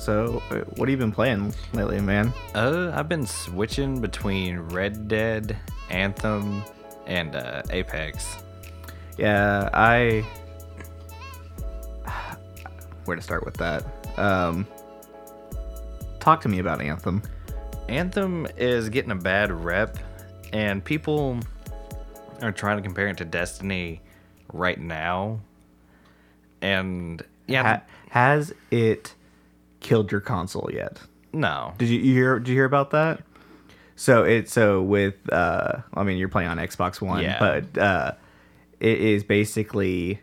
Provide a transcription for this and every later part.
So, uh, what have you been playing lately, man? Uh, I've been switching between Red Dead, Anthem, and uh, Apex. Yeah, I. Where to start with that? Um, talk to me about Anthem. Anthem is getting a bad rep, and people are trying to compare it to Destiny right now. And yeah, Ha- has it killed your console yet? no, Did you, you hear? Did you hear about that? So it so with uh, I mean you're playing on Xbox One, Yeah. but uh, it is basically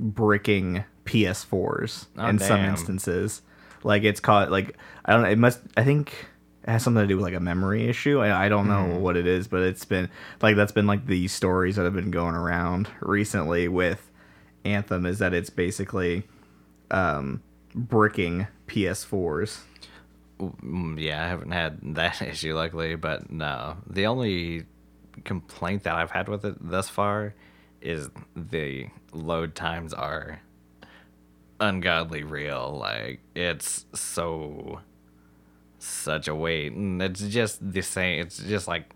bricking PS4s Oh, in some instances. Like it's caught like I don't know. It must. I think it has something to do with like a memory issue. I, I don't know Mm-hmm. what it is, but it's been like that's been like the stories that have been going around recently with Anthem is that it's basically um, bricking PS4s. Mm, yeah, I haven't had that issue luckily, but no. The only complaint that I've had with it thus far is the load times are ungodly real. Like it's so such a wait, and it's just the same. It's just like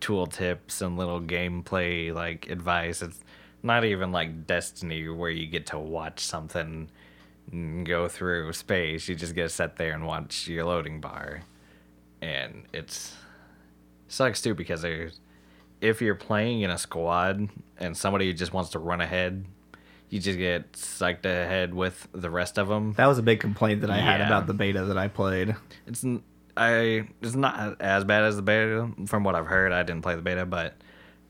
tool tips and little gameplay like advice. It's not even like Destiny where you get to watch something go through space. You just get to sit there and watch your loading bar, and it's sucks too because there's if you're playing in a squad and somebody just wants to run ahead, you just get sucked ahead with the rest of them. That was a big complaint that I had about the beta that I played. It's I it's not as bad as the beta from what I've heard. I didn't play the beta, but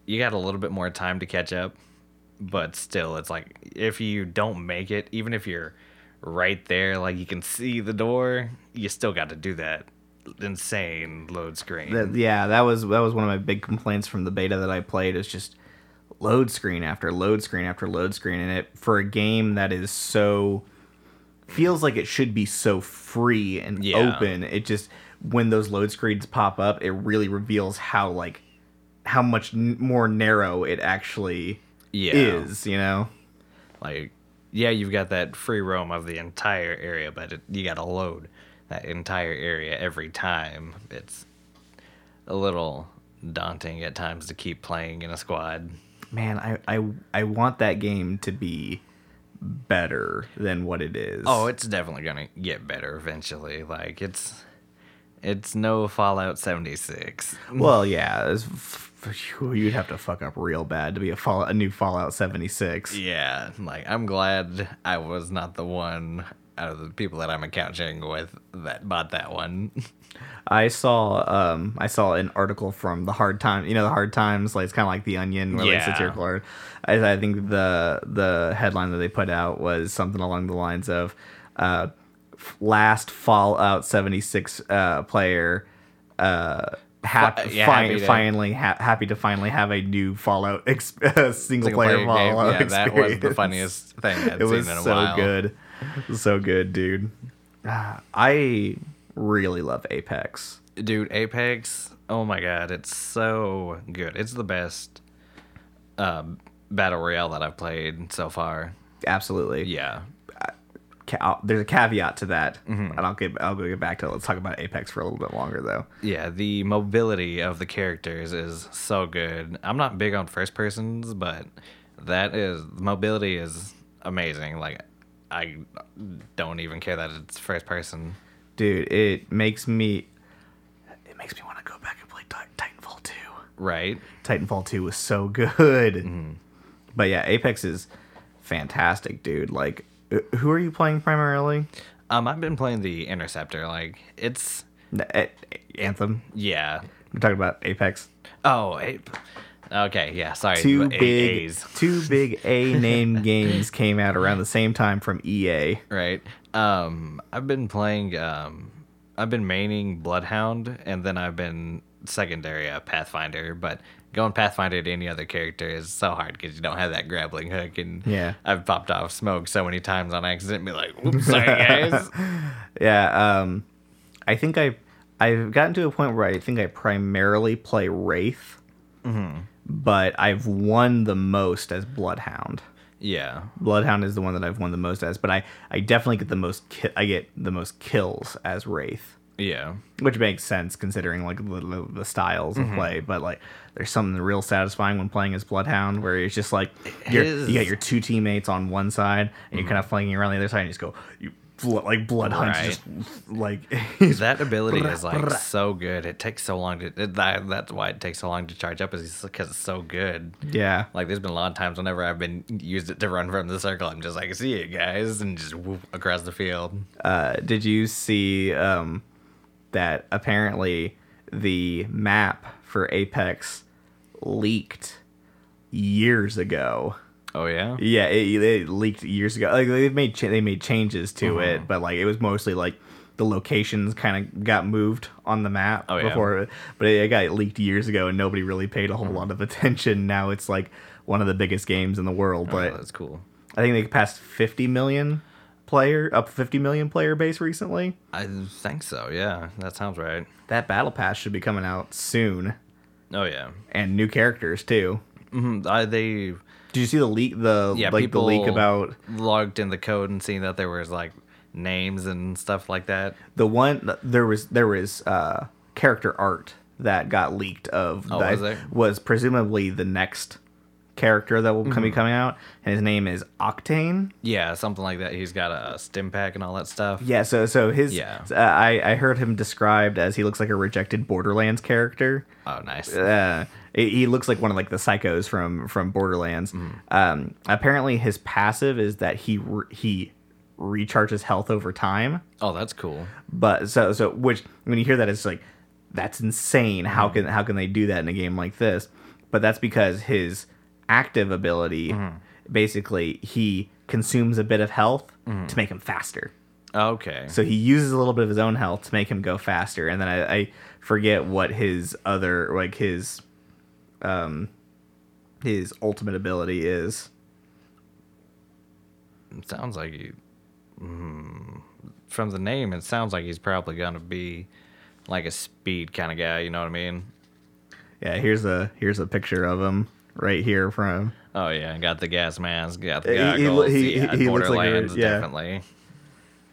you got a little bit more time to catch up. But still, it's like if you don't make it, even if you're right there, like you can see the door, you still got to do that insane load screen. That, yeah, that was that was one of my big complaints from the beta that I played. Is just load screen after load screen after load screen, and it for a game that is so feels like it should be so free and Yeah. open. It just when those load screens pop up, it really reveals how like how much n- more narrow it actually yeah, is. You know. like yeah, you've got that free roam of the entire area, but it, you got to load that entire area every time. It's a little daunting at times to keep playing in a squad. Man, I, I I want that game to be better than what it is. Oh, it's definitely gonna get better eventually. Like it's it's no Fallout 76. Well, yeah, it's f- f- you'd have to fuck up real bad to be a fall a new Fallout 76. Yeah, like I'm glad I was not the one out of the people that I'm account sharing with that bought that one. I saw um I saw an article from the Hard Time, you know the Hard Times, like it's kind of like the Onion, where like Yeah. satirical art. I, I think the the headline that they put out was something along the lines of uh, last Fallout 76 uh, player uh. Hap- yeah, fi- happy to- finally ha- happy to finally have a new Fallout ex- single, Single player, player Fallout yeah, that was the funniest thing I'd it was in a while. so while. good so good dude i really love apex Dude, Apex, oh my god, it's so good. It's the best um, battle royale that I've played so far. absolutely Yeah. Ca- there's a caveat to that Mm-hmm. and i'll get i'll go get back to it let's talk about apex for a little bit longer though Yeah, the mobility of the characters is so good. I'm not big on first persons, but that is mobility is amazing. Like I don't even care that it's first person. dude it makes me it makes me want to go back and play titanfall 2 Right? titanfall 2 was so good Mm-hmm. but yeah apex is fantastic dude like who are you playing primarily Um I've been playing the Interceptor like it's The- A- Anthem. yeah. We're talking about Apex. Oh, Ape. Okay, yeah, sorry. Two big, A's. two big A name games came out around the same time from EA. right? Um, I've been playing. Um, I've been maining Bloodhound, and then I've been secondary uh, Pathfinder. But going Pathfinder to any other character is so hard because you don't have that grappling hook. And Yeah. I've popped off smoke so many times on accident, and be like, "Oops, sorry guys." Yeah, um, I think I I've gotten to a point where I think I primarily play Wraith, Mm-hmm. but I've won the most as Bloodhound. Yeah. Bloodhound is the one that I've won the most as, but I I definitely get the most ki- I get the most kills as Wraith, Yeah. which makes sense considering like the, the, styles of play. But like, there's something real satisfying when playing as Bloodhound, where it's just like you're, is. you got your two teammates on one side and you're kind of flanking around the other side, and you just go you like Bloodhound's Right. just like That ability is like so good. It takes so long to it, that that's why it takes so long to charge up is because it's so good. yeah. Like there's been a lot of times whenever I've been used it to run from the circle, I'm just like, see you guys, and just whoop across the field. uh, did you see um, that apparently the map for Apex leaked years ago? Oh yeah. Yeah, it, it leaked years ago. Like they made cha- they made changes to uh-huh. it, but like it was mostly like the locations kind of got moved on the map Oh, yeah. before, but it, it got leaked years ago, and nobody really paid a whole uh-huh. lot of attention. Now it's like one of the biggest games in the world, Oh, but that's cool. I think they passed 50 million player up 50 million player base recently. I think so. Yeah, that sounds right. That battle pass should be coming out soon, Oh yeah. and new characters too. hmm I, they Did you see the leak? The yeah like the leak about logged in the code and seeing that there was like names and stuff like that. the one there was there was uh, character art that got leaked of Oh, was was presumably the next character that will Mm-hmm. be coming out, and his name is Octane. Yeah, something like that. He's got a stim pack and all that stuff. Yeah, so so his Yeah. uh, I I heard him described as he looks like a rejected Borderlands character. Oh, nice. uh, he looks like one of like the psychos from from Borderlands. Um, apparently, his passive is that he re- he recharges health over time. Oh, that's cool. But so so which when you hear that, it's like that's insane. How can how can they do that in a game like this? But that's because his active ability, basically, he consumes a bit of health to make him faster. Okay. So he uses a little bit of his own health to make him go faster, and then I, I forget what his other like his um his ultimate ability is. It sounds like he. Mm, from the name, it sounds like he's probably gonna be like a speed kind of guy. You know what I mean? Yeah, here's a here's a picture of him right here from Oh yeah, got the gas mask, got the He- he he- yeah, he looks like a- Borderlands yeah. definitely.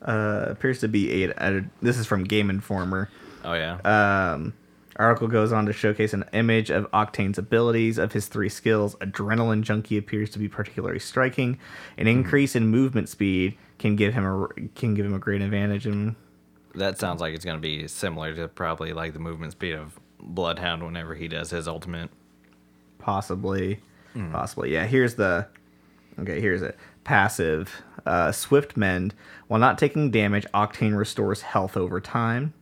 uh appears to be eight. a this is from Game Informer. Oh yeah. Um article goes on to showcase an image of Octane's abilities of his three skills. Adrenaline Junkie appears to be particularly striking. An increase in movement speed can give him a can give him a great advantage And that sounds like it's gonna be similar to probably like the movement speed of Bloodhound whenever he does his ultimate. Possibly. Possibly. Yeah here's the okay here's it. Passive. Uh, swift mend. While not taking damage octane restores health over time.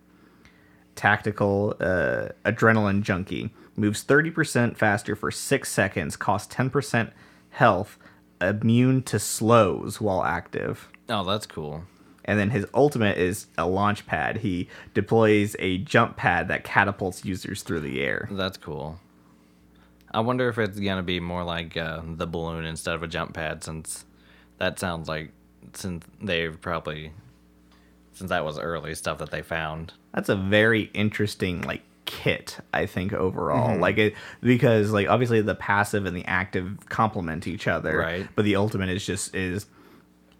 Tactical uh, adrenaline junkie. Moves 30% faster for 6 seconds costs 10% health immune to slows while active. Oh, that's cool. and then his ultimate is a launch pad. He deploys a jump pad that catapults users through the air. That's cool. I wonder if it's gonna be more like uh, the balloon instead of a jump pad, since that sounds like since they've probably since that was early stuff that they found. that's a very interesting like kit i think overall Mm-hmm. like it because like obviously the passive and the active complement each other Right. but the ultimate is just is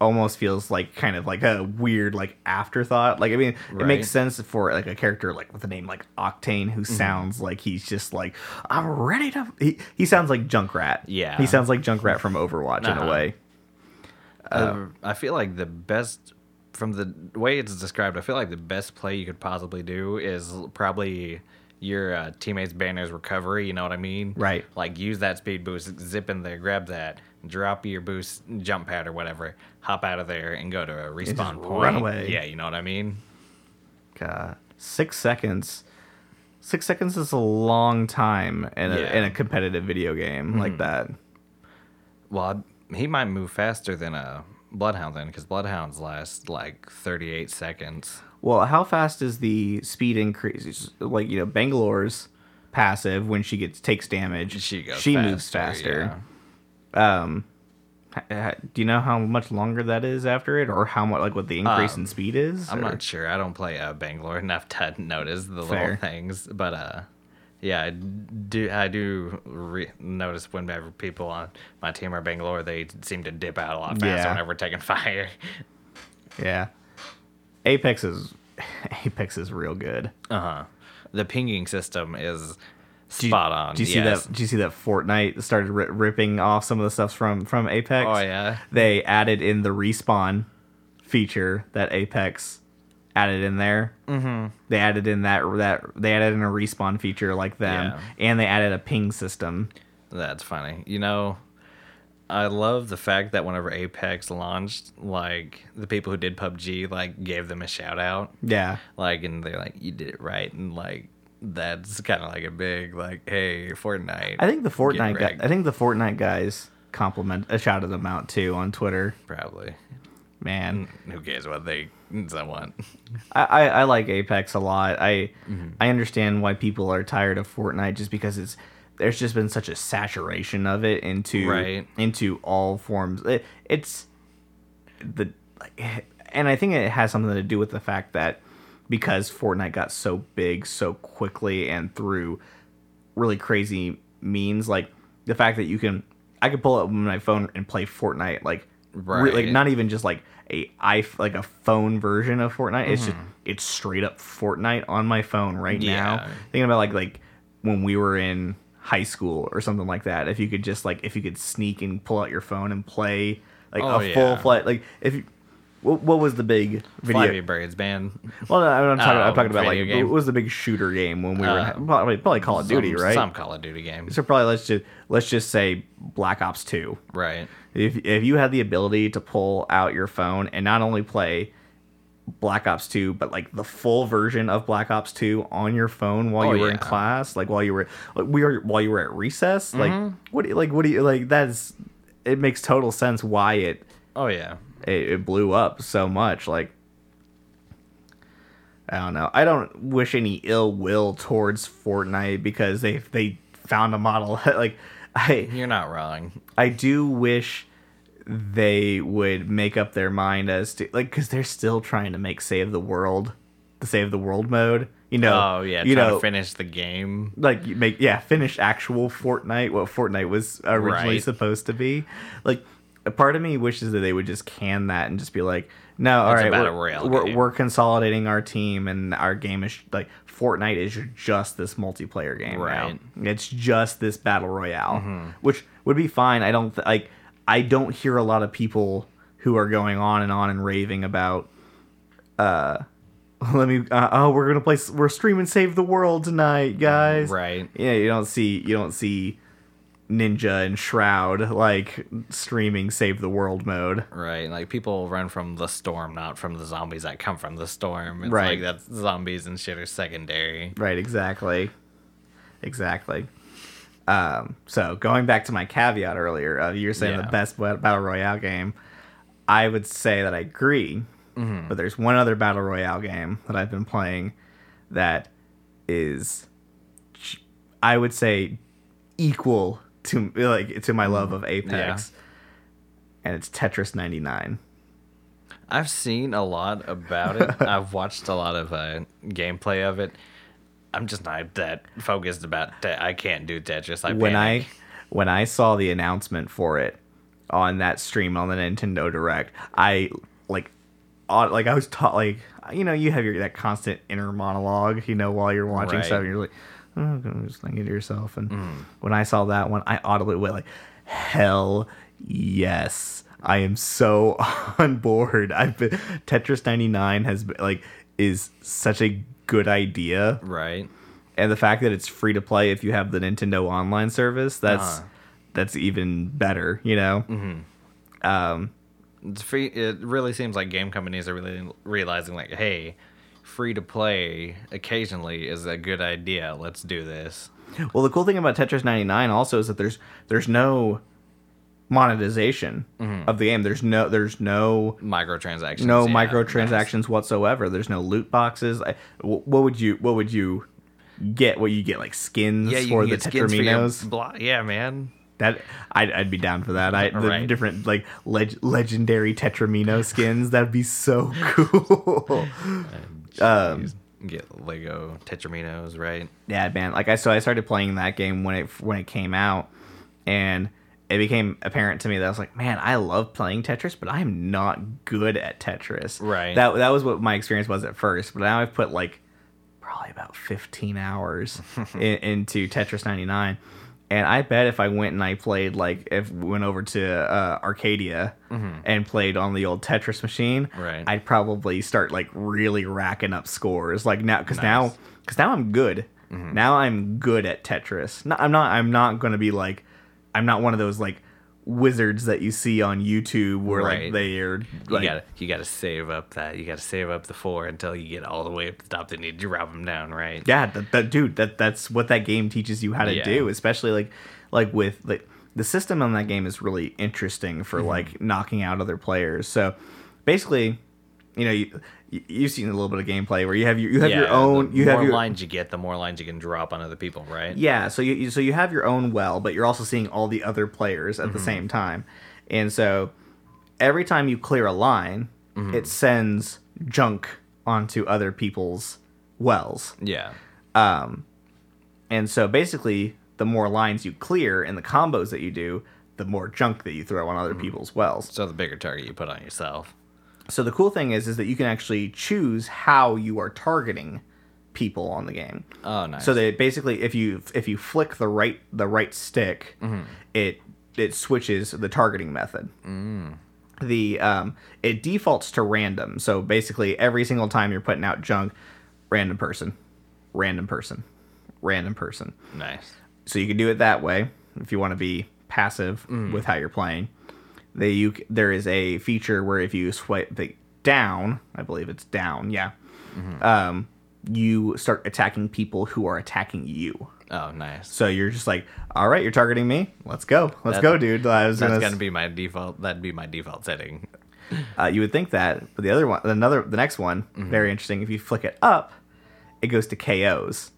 almost feels like kind of like a weird like afterthought like i mean it Right. Mm-hmm. makes sense for like a character like with a name like octane who sounds like he's just like i'm ready to he, he sounds like junkrat Yeah. he sounds like junkrat from overwatch in a Uh-huh. way Uh, I feel like the best from the way it's described. I feel like the best play you could possibly do is probably your uh, teammates' banner's recovery. You know what I mean? Right. Like use that speed boost, zip in there, grab that, drop your boost, jump pad or whatever, hop out of there, and go to a respawn point. run away. Yeah, you know what I mean. God, six seconds. Six seconds is a long time in a, Yeah. Mm-hmm. in a competitive video game like that. Well, he might move faster than a bloodhound then, because bloodhounds last like 38 seconds. Well, how fast is the speed increase? Like you know, Bangalore's passive when she gets takes damage. She goes. She faster, moves faster. yeah. Um, do you know how much longer that is after it, or how much like what the increase in Um, speed is? I'm or- not sure. I don't play uh, Bangalore enough to notice the Fair. little things, but uh, Yeah, I do. I do re- notice whenever people on my team are Bangalore, they seem to dip out a lot faster Yeah. whenever taking fire. Yeah. Apex is Apex is real good. Uh huh. The pinging system is Do you- spot on. Do you see that? Do you see that Fortnite started ri- ripping off some of the stuff from from Apex? Oh yeah. They added in the respawn feature that Apex added in there. Mm-hmm. They added in that that they added in a respawn feature like them, Yeah. and they added a ping system. That's funny. You know, I love the fact that whenever Apex launched, like the people who did PUBG like gave them a shout out. Yeah, Like and they're like, You did it right and like that's kinda like a big like, hey, Fortnite. I think the Fortnite guy. I think the Fortnite guys compliment uh, shouted them out too on Twitter. probably. Man, Who cares what they want? I, I, I like Apex a lot. I Mm-hmm. I understand why people are tired of Fortnite just because it's there's just been such a saturation of it into Right. into all forms. It, it's the like, and I think it has something to do with the fact that because Fortnite got so big so quickly and through really crazy means like the fact that you can I could pull up my phone and play Fortnite like re- like not even just like a i like a phone version of Fortnite. It's just mm-hmm. it's straight up Fortnite on my phone right now. Thinking about like like when we were in high school or something like that. If you could just like if you could sneak and pull out your phone and play like Oh, a full yeah. flight like if you, what, what was the big video? Flappy Birds, man. Well, no, I'm talking. I'm Oh, talking about like game? what was the big shooter game when we were Uh, in, probably, probably Call of Duty, right? Some Call of Duty games. So probably let's just let's just say Black Ops Two. Right. If if you had the ability to pull out your phone and not only play Black Ops 2, but like the full version of Black Ops 2 on your phone while Oh, you were in class, like while you were like we were while you were at recess, like Mm-hmm. what do you, like what do you like that's it makes total sense why it Oh yeah. It, it blew up so much like I don't know. I don't wish any ill will towards Fortnite because they they found a model like I You're not wrong. I do wish they would make up their mind as to like because they're still trying to make save the world, the save the world mode. You know, oh yeah, you trying know, to finish the game. like make yeah, finish actual Fortnite, what Fortnite was originally Right. supposed to be. Like a part of me wishes that they would just can that and just be like, no, all right, battle we're, we're, we're consolidating our team and our game is like Fortnite is just this multiplayer game Right. Mm-hmm. now. It's just this battle royale, which would be fine. I don't th- like. I don't hear a lot of people who are going on and on and raving about. Uh, let me. Uh, oh, we're gonna play. We're streaming Save the World tonight, guys. Right. Yeah, you don't see. You don't see Ninja and Shroud like streaming Save the World mode. Right. Like people run from the storm, not from the zombies that come from the storm. It's Right. like that's zombies and shit are secondary. Right, exactly. Exactly. Um, so going back to my caveat earlier, uh, you're saying the best battle royale game. I would say that I agree, but there's one other battle royale game that I've been playing that is, I would say, equal to like to my love of Apex, and it's Tetris 99. I've seen a lot about it. I've watched a lot of uh, gameplay of it. I'm just not that focused about. Te- I can't do Tetris. I when I when I saw the announcement for it on that stream on the Nintendo Direct, I like like I was taught like you know you have your that constant inner monologue you know while you're watching Right. stuff and you're like oh, I'm just thinking to yourself and Mm. when I saw that one I audibly went like hell yes I am so on board I've been Tetris 99 has been like is such a good idea right. and the fact that it's free to play if you have the Nintendo Online service, that's Uh-huh. that's even better. You know, um, It's free. It really seems like game companies are really realizing like, hey, free to play occasionally is a good idea. Let's do this. well, the cool thing about Tetris 99 also is that there's there's no monetization Mm-hmm. of the game. There's no there's no Microtransactions. no yeah, microtransactions whatsoever. There's no loot boxes. I, what would you what would you get? What you get like skins Yeah, for the get skins for blo- Yeah, man. That I'd, I'd be down for that. I the Right. different like leg, legendary Tetramino skins. That'd be so cool. Um, get Lego Tetraminos, right? Yeah, man. Like I so I started playing that game when it when it came out, and it became apparent to me that I was like, man, I love playing Tetris, but I'm not good at Tetris. Right. That that was what my experience was at first, but now I've put like probably about 15 hours in, into Tetris 99. And I bet if I went and I played like if we went over to uh, Arcadia and played on the old Tetris machine, Right. I'd probably start like really racking up scores. Like now, because now, because now I'm good. Now I'm good at Tetris. No, I'm not. I'm not going to be like. I'm not one of those like wizards that you see on YouTube where Right. like they are You like gotta you gotta save up that. You gotta save up the four until you get all the way up to the top. Then you drop them down, right? yeah that, that dude that that's what that game teaches you how to Yeah. do especially like like with like the system on that game is really interesting Mm-hmm. for like knocking out other players so basically you know you, you- you've seen a little bit of gameplay where you have your you have your own you have your lines you get, the more lines you can drop on other people, right? yeah so you you- so you have your own well but you're also seeing all the other players at the Mm-hmm. same time and so every time you clear a line Mm-hmm. it sends junk onto other people's wells Yeah. um And so basically, the more lines you clear and the combos that you do, the more junk that you throw on Mm-hmm. other people's wells. So the bigger target you put on yourself. So the cool thing is is that you can actually choose how you are targeting people on the game. Oh, nice. So that basically if you if you flick the right the right stick, Mm-hmm. it it switches the targeting method. Mm. The um it defaults to random. So basically every single time you're putting out junk, random person, random person, random person. nice. so you can do it that way if you want to be passive with how you're playing. They you there is a feature where if you swipe it down, I believe it's down, yeah, um, you start attacking people who are attacking you. Oh, nice. So you're just like, all right, you're targeting me. Let's go, let's That- go, dude. That's gonna, gonna be my default. That'd be my default setting. uh, you would think that, but the other one, another, the next one, very interesting. If you flick it up, it goes to KOs.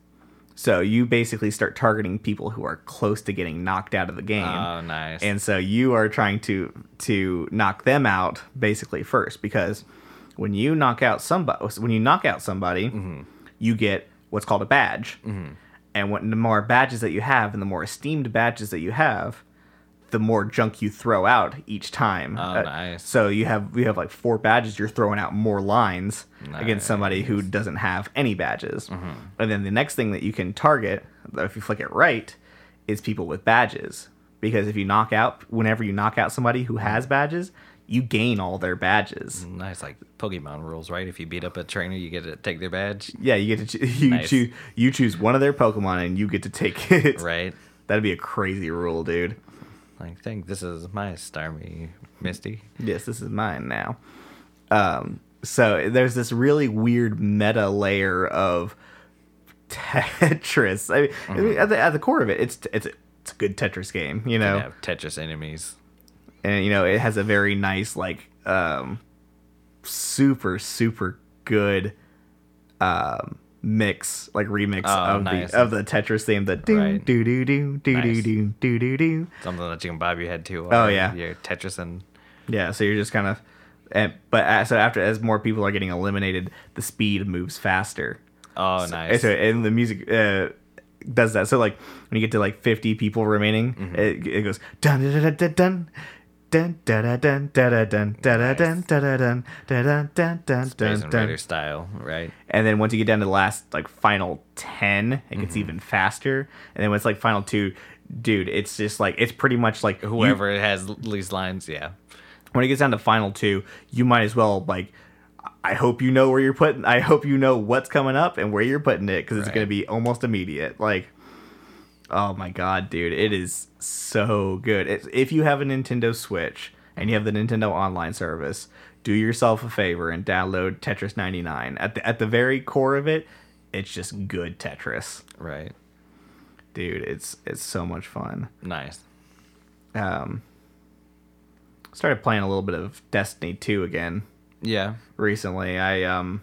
So you basically start targeting people who are close to getting knocked out of the game. Oh, nice. and so you are trying to to knock them out basically first because when you knock out somebody when you knock out somebody Mm-hmm. you get what's called a badge and when the more badges that you have and the more esteemed badges that you have the more junk you throw out each time Oh, Uh, nice. so you have you have like four badges you're throwing out more lines against somebody who doesn't have any badges Mm-hmm. and then the next thing that you can target if you flick it right is people with badges because if you knock out whenever you knock out somebody who Mm-hmm. has badges you gain all their badges nice, like Pokemon rules, right? If you beat up a trainer, you get to take their badge, yeah you get to choo- you Nice. choose you choose one of their pokemon and you get to take it right? that'd be a crazy rule dude Like, think this is my Starmie Misty. yes this is mine now um so there's this really weird meta layer of tetris i mean, Mm-hmm. mean at, the, at the core of it it's it's a, it's a good tetris game you know You have Tetris enemies. and you know it has a very nice like um super super good um mix like remix Oh, of nice. the of the tetris theme the do Right. do do do do do Nice. do do do do Something that you can bob your head to. Oh, yeah. You're Tetris and yeah so you're just kind of and, but uh, so after as more people are getting eliminated the speed moves faster oh, and nice. so and the music uh does that so like when you get to like 50 people remaining Mm-hmm. it, it goes dun dun dun dun dun dun dun dun dun dun dun dun dun dun dun dun dun Space Invader style, right? and then once you get down to the last like final 10 it Mm-hmm. gets even faster and then when it's like final two dude it's just like it's pretty much like you- Whoever has least lines, yeah. when it gets down to final two you might as well like i hope you know where you're putting i hope you know what's coming up and where you're putting it because it's Right. going to be almost immediate like oh my god dude it is so good it's, if you have a nintendo switch and you have the nintendo online service do yourself a favor and download tetris 99 at the, at the very core of it it's just good tetris Right. dude it's it's so much fun Nice. um started playing a little bit of destiny 2 again Yeah. recently. I um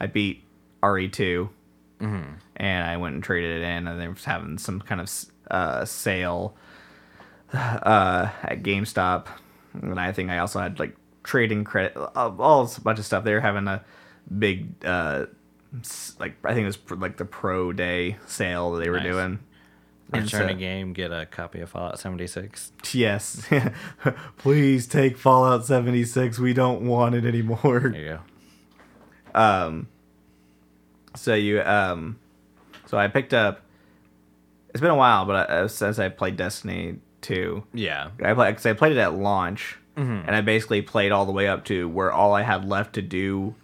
I beat RE2 and I went and traded it in, and they were having some kind of uh, sale uh, at GameStop, and I think I also had like trading credit, uh, all a bunch of stuff. They were having a big uh, like I think it was like the pro day sale that they were Nice. doing. Return so- a game, get a copy of Fallout 76. Yes. Please take Fallout 76. We don't want it anymore. There you go. So you um so I picked up it's been a while, but I, since I played Destiny 2, Yeah. I played cuz I played it at launch and I basically played all the way up to where all I had left to do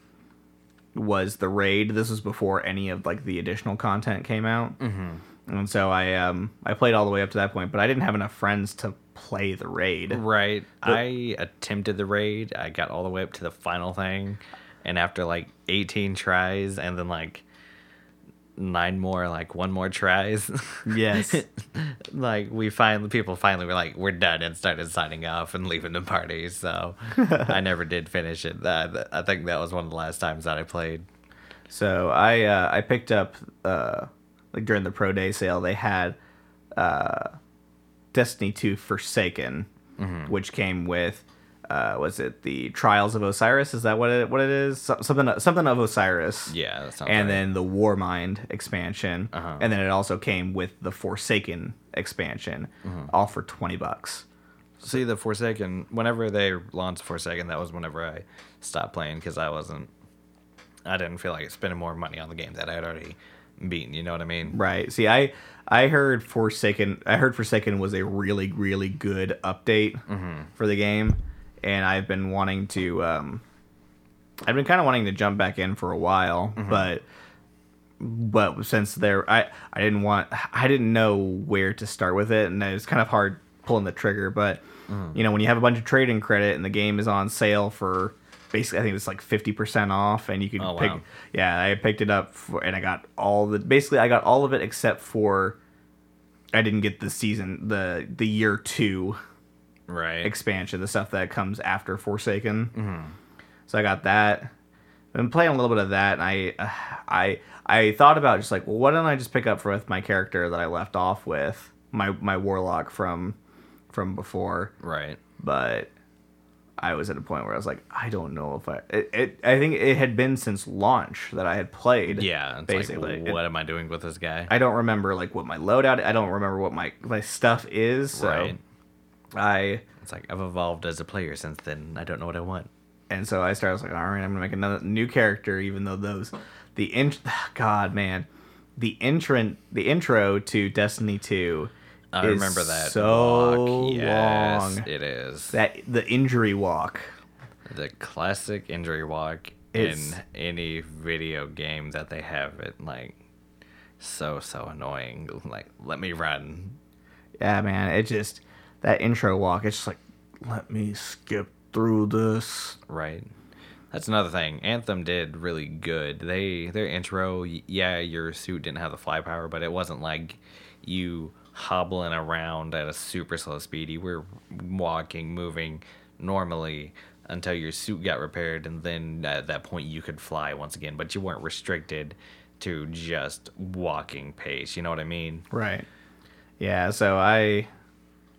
was the raid. This was before any of like the additional content came out. Mm-hmm. And so I um I played all the way up to that point, but I didn't have enough friends to play the raid. Right. I attempted the raid. I got all the way up to the final thing. And after like 18 tries and then like nine more, like one more tries. Yes. like we finally, people finally were like, we're done and started signing off and leaving the party. So I never did finish it. I think that was one of the last times that I played. So I uh, I picked up uh, like during the pro day sale they had uh, Destiny 2 Forsaken, Mm-hmm. which came with uh, was it the Trials of Osiris? Is that what it what it is? So- Something something of Osiris. Yeah, that sounds And right. then the Warmind expansion, Uh-huh. and then it also came with the Forsaken expansion, Mm-hmm. all for twenty bucks. See the Forsaken. Whenever they launched Forsaken, that was whenever I stopped playing because I wasn't. I didn't feel like spending more money on the game that I had already beaten. You know what I mean? Right. See, I I heard Forsaken. I heard Forsaken was a really really good update Mm-hmm. for the game, and I've been wanting to. Um, I've been kind of wanting to jump back in for a while, Mm-hmm. but but since there, I I didn't want. I didn't know where to start with it, and it was kind of hard pulling the trigger. But Mm-hmm. you know, when you have a bunch of trading credit and the game is on sale for. Basically, I think it's like fifty percent off, and you can Oh, pick. wow. Yeah, I picked it up for, and I got all the. Basically, I got all of it except for. I didn't get the season, the the year two Right. expansion, the stuff that comes after Forsaken. Mm-hmm. So I got that. I've been playing a little bit of that, and I, uh, I, I thought about just like, well, why don't I just pick up for with my character that I left off with, my my warlock from, from before. right. But I was at a point where I was like, I don't know if I. It, it I think it had been since launch that I had played. Yeah. Basically. Like, It- what am I doing with this guy? I don't remember like what my loadout. I don't remember what my my stuff is. So right. I It's like I've evolved as a player since then. I don't know what I want. and so I started I was like, all right, I'm gonna make another new character, even though those the in oh, God man, the entrant the intro to Destiny Two. I remember that. so. Yes, long. it is. That the injury walk. the classic injury walk It's- in any video game that they have it like so so annoying. Like let me run. Yeah, man, it just that intro walk. It's just like, let me skip through this. Right. That's another thing. Anthem did really good. They their intro, yeah, your suit didn't have the fly power, but it wasn't like you hobbling around at a super slow speed. You were walking, moving normally until your suit got repaired, and then at that point you could fly once again. But you weren't restricted to just walking pace. You know what I mean? Right. Yeah, so I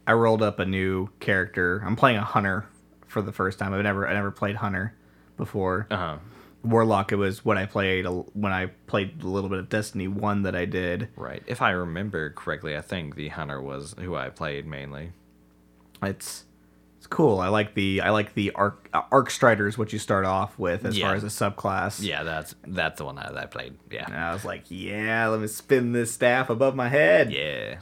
I rolled up a new character. I'm playing a hunter for the first time. I've never I never played hunter before. Uh huh. Warlock it was what I played a- when I played a little bit of Destiny 1 that I did. Right. If I remember correctly, I think the hunter was who I played mainly. It's it's cool. I like the I like the arc uh, arc strider is what you start off with as Yeah. far as a subclass. Yeah, that's that's the one that I played. Yeah. And I was like, yeah, let me spin this staff above my head. Yeah.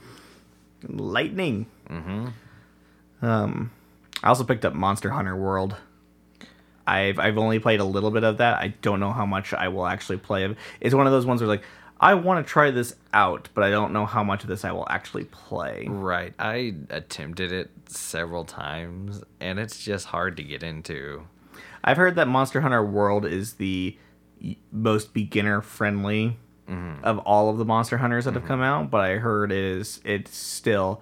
lightning. Mm-hmm. Um, I also picked up Monster Hunter World. I've I've only played a little bit of that. I don't know how much I will actually play of. It's one of those ones where like I want to try this out, but I don't know how much of this I will actually play. Right. I attempted it several times and it's just hard to get into. I've heard that Monster Hunter World is the most beginner friendly of all of the Monster Hunters that have come out, but I heard it is it's still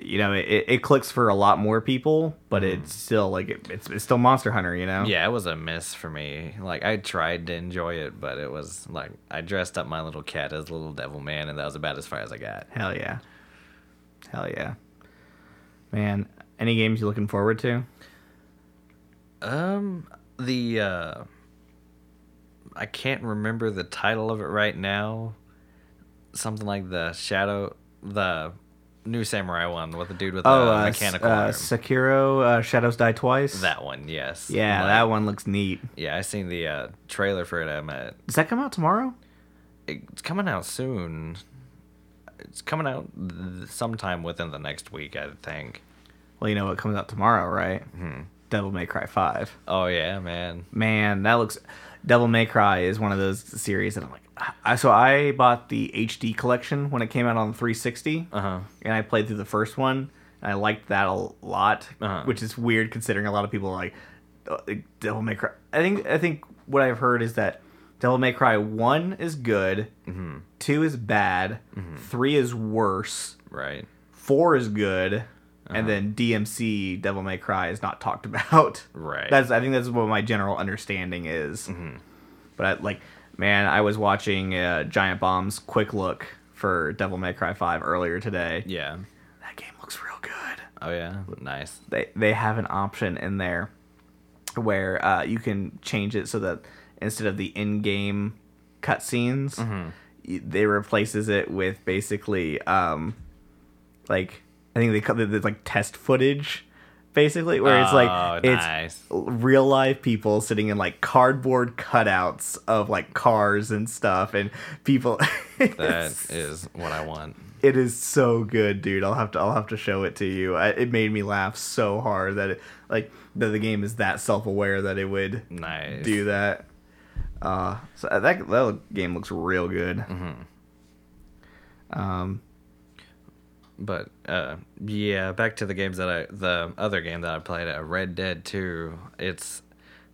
you know it, it clicks for a lot more people, but it's still like it, it's it's still Monster Hunter, you know. Yeah, it was a miss for me. Like I tried to enjoy it, but it was like I dressed up my little cat as a little devil man and that was about as far as I got. Hell yeah. Hell yeah. Man, any games you looking forward to? Um the uh I can't remember the title of it right now. Something like the Shadow, the new Samurai one with the dude with the Oh, uh, mechanical uh, arm. Sekiro, uh, Shadows Die Twice. That one, yes. yeah, Like, that one looks neat. Yeah, I seen the uh, trailer for it. I'm at. Does that come out tomorrow? It's coming out soon. It's coming out th- sometime within the next week, I think. Well, you know what comes out tomorrow, right? Hmm. Devil May Cry Five. Oh yeah, man. Man, that looks. Devil May Cry is one of those series that I'm like. I, so I bought the HD collection when it came out on 360, Uh huh. and I played through the first one, and I liked that a lot, Uh-huh. which is weird considering a lot of people are like uh, Devil May Cry. I think I think what I've heard is that Devil May Cry one is good, Mm-hmm. two is bad, three is worse, Right. four is good, Uh-huh. and then DMC Devil May Cry is not talked about. Right. That's I think that's what my general understanding is. Mm-hmm. But I, like, man, I was watching uh, Giant Bomb's quick look for Devil May Cry Five earlier today. yeah. That game looks real good. Oh yeah. Nice. They they have an option in there where uh, you can change it so that instead of the in-game cutscenes, Mm-hmm. they replaces it with basically um, like I think they call it it's like test footage. Basically, where it's Oh, like it's nice. real life people sitting in like cardboard cutouts of like cars and stuff, and people. That is what I want. it is so good, dude. I'll have to I'll have to show it to you. I, it made me laugh so hard that it like that the game is that self aware that it would Nice. do that. Uh, so that that game looks real good. Mm-hmm. Um, But uh, yeah, back to the games that I, the other game that I played, uh, Red Dead Two. It's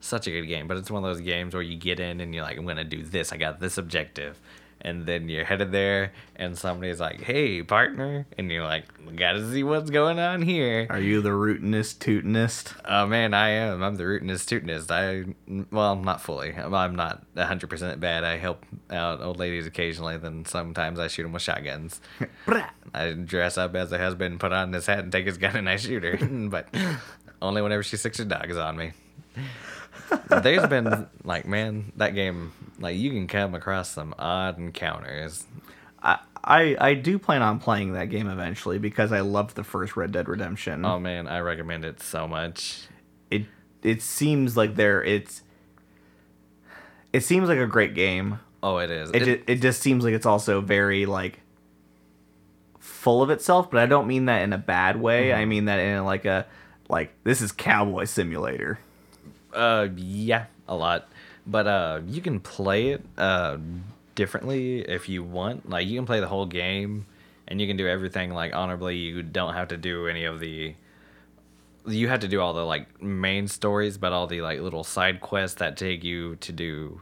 such a good game, but it's one of those games where you get in and you're like, I'm gonna do this. I got this objective, and then you're headed there, and somebody's like, Hey, partner, and you're like, Gotta see what's going on here. are you the rootinest tootinest? Oh man, I am. I'm the rootinest tootinest. I well, not fully. I'm not 100 percent bad. I help out old ladies occasionally. Then sometimes I shoot them with shotguns. I dress up as a husband, put on his hat, and take his gun, and I shoot her. but only whenever she sticks her dogs on me. There's been like, man, that game. Like, you can come across some odd encounters. I, I I do plan on playing that game eventually because I loved the first Red Dead Redemption. Oh man, I recommend it so much. it it seems like there it's it seems like a great game. Oh, it is. It It- it just seems like it's also very like full of itself, but I don't mean that in a bad way. I mean that in like a like this is Cowboy Simulator. Uh, yeah, a lot. But uh, you can play it uh differently if you want. Like you can play the whole game, and you can do everything like honorably. You don't have to do any of the. You have to do all the like main stories, but all the like little side quests that take you to do,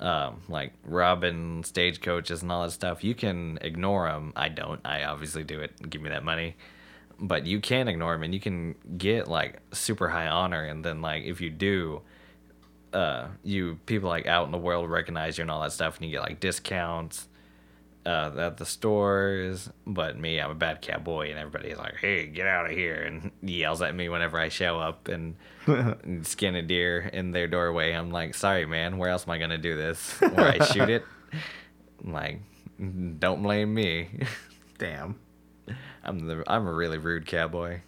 um, like Robin stagecoaches and all that stuff. You can ignore them. I don't. I obviously do it. Give me that money but you can ignore them and you can get like super high honor and then like if you do uh you people like out in the world recognize you and all that stuff and you get like discounts uh at the stores. But me i'm a bad cowboy and everybody's like hey get out of here and yells at me whenever i show up and, and skin a deer in their doorway. I'm like sorry man where else am i gonna do this? Where i shoot it? I'm like don't blame me. Damn. i'm the i'm a really rude cowboy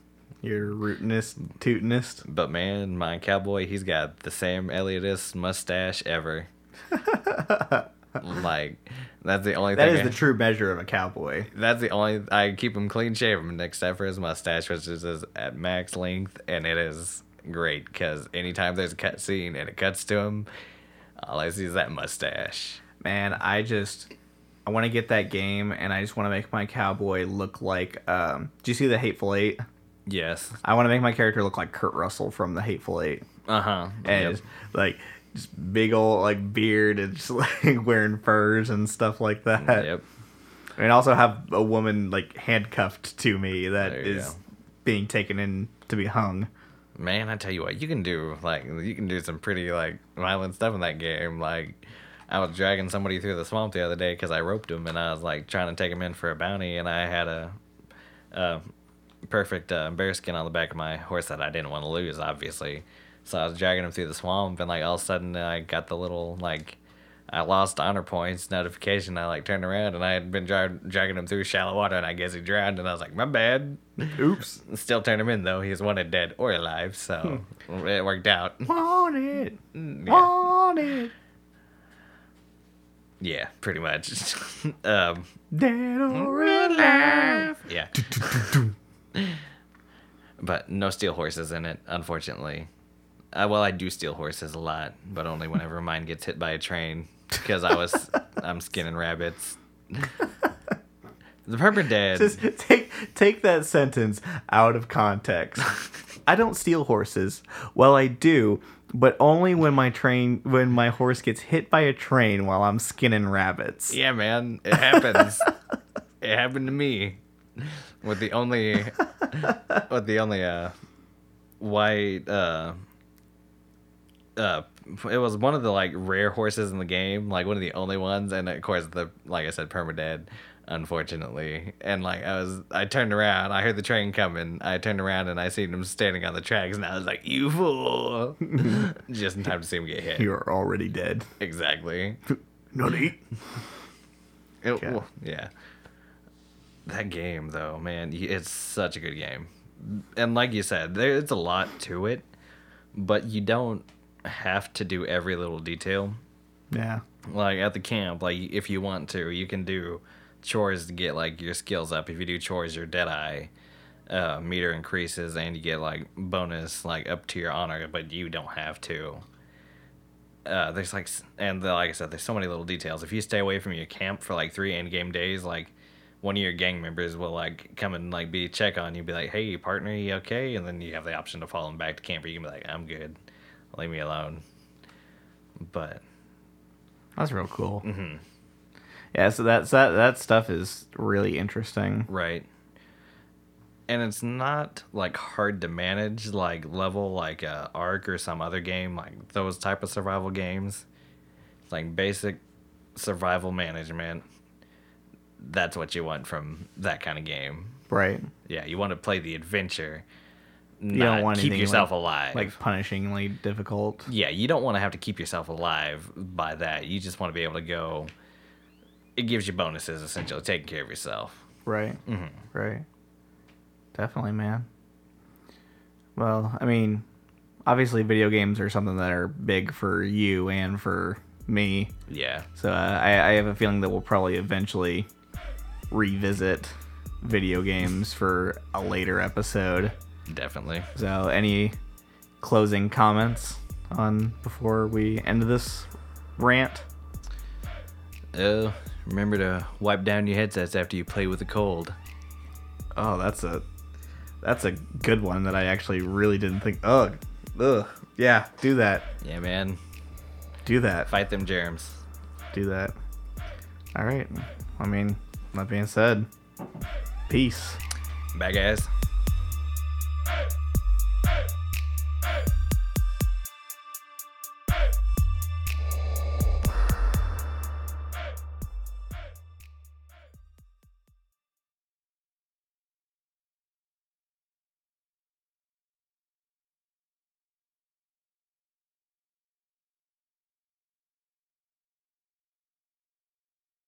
You're rootinest, tootinest. But man, my cowboy, he's got the Sam Elliottest mustache ever. like that's the only That thing. is I- the true measure of a cowboy. that's the only I keep him clean shaven except for his mustache, which is is at max length, and it is great because anytime there's a cut scene and it cuts to him, all I see is that mustache. Man, I just I want to get that game, and I just want to make my cowboy look like. Um, do you see the Hateful Eight? Yes. I want to make my character look like Kurt Russell from the Hateful Eight, Uh huh. and just, like just big old like beard and just like wearing furs and stuff like that. Yep. And also have a woman like handcuffed to me that is go. being taken in to be hung. Man, I tell you what, you can do like you can do some pretty like violent stuff in that game. Like I was dragging somebody through the swamp the other day because I roped him and I was like trying to take him in for a bounty and I had a, a perfect uh, bear skin on the back of my horse that I didn't want to lose, obviously. So I was dragging him through the swamp and like all of a sudden I got the little like I lost honor points notification. I like turned around and I had been dra- dragging him through shallow water, and I guess he drowned. And I was like, my bad. Oops. Still turned him in though. He was wanted dead or alive, so it worked out. Want it. Yeah. Want it. Yeah, pretty much. um, Dead or alive. yeah. But no steel horses in it, unfortunately. Uh, well, I do steal horses a lot, but only whenever mine gets hit by a train because I was I'm skinning rabbits. The perma dead. Just take take that sentence out of context. I don't steal horses. Well, I do, but only when my train when my horse gets hit by a train while I'm skinning rabbits. Yeah, man, it happens. it happened to me with the only with the only uh white uh uh it was one of the like rare horses in the game, like one of the only ones, and of course the like I said, perma dead, unfortunately. And like I was, I turned around, I heard the train coming, I turned around and I seen him standing on the tracks, and I was like, "You fool!" Just in time to see him get hit. You are already dead. Exactly. Not eat. It, Okay. well, yeah. That game, though, man, it's such a good game. And like you said, there's a lot to it, but you don't have to do every little detail. Yeah. Like at the camp, like if you want to, you can do chores to get like your skills up. If you do chores, your Deadeye uh, meter increases, and you get like bonus like up to your honor, but you don't have to. Uh, there's like, and the, like I said, there's so many little details. If you stay away from your camp for like three in game days, like one of your gang members will like come and like be check on you, be like, "Hey, partner, you okay?" And then you have the option to follow them back to camp, or you can be like, "I'm good, leave me alone." But That's real cool. Mm-hmm. Yeah, so that's that that stuff is really interesting. Right. And it's not like hard to manage like level like uh, Ark or some other game like those type of survival games. It's like basic survival management. That's what you want from that kind of game. Right. Yeah, you want to play the adventure. You don't want keep yourself like, alive. Like punishingly difficult. yeah, you don't want to have to keep yourself alive by that. You just want to be able to go. It gives you bonuses essentially, taking care of yourself. Right. Mm-hmm. Right. Definitely, man. Well, I mean, obviously, video games are something that are big for you and for me. Yeah. So uh, I, I have a feeling that we'll probably eventually revisit video games for a later episode. Definitely. So, any closing comments on before we end this rant? Uh, remember to wipe down your headsets after you play with the cold. Oh, that's a that's a good one that I actually really didn't think. Ugh, ugh. Yeah, do that. Yeah, man. Do that. Fight them germs. Do that. All right. I mean, that being said, peace. Bye, guys.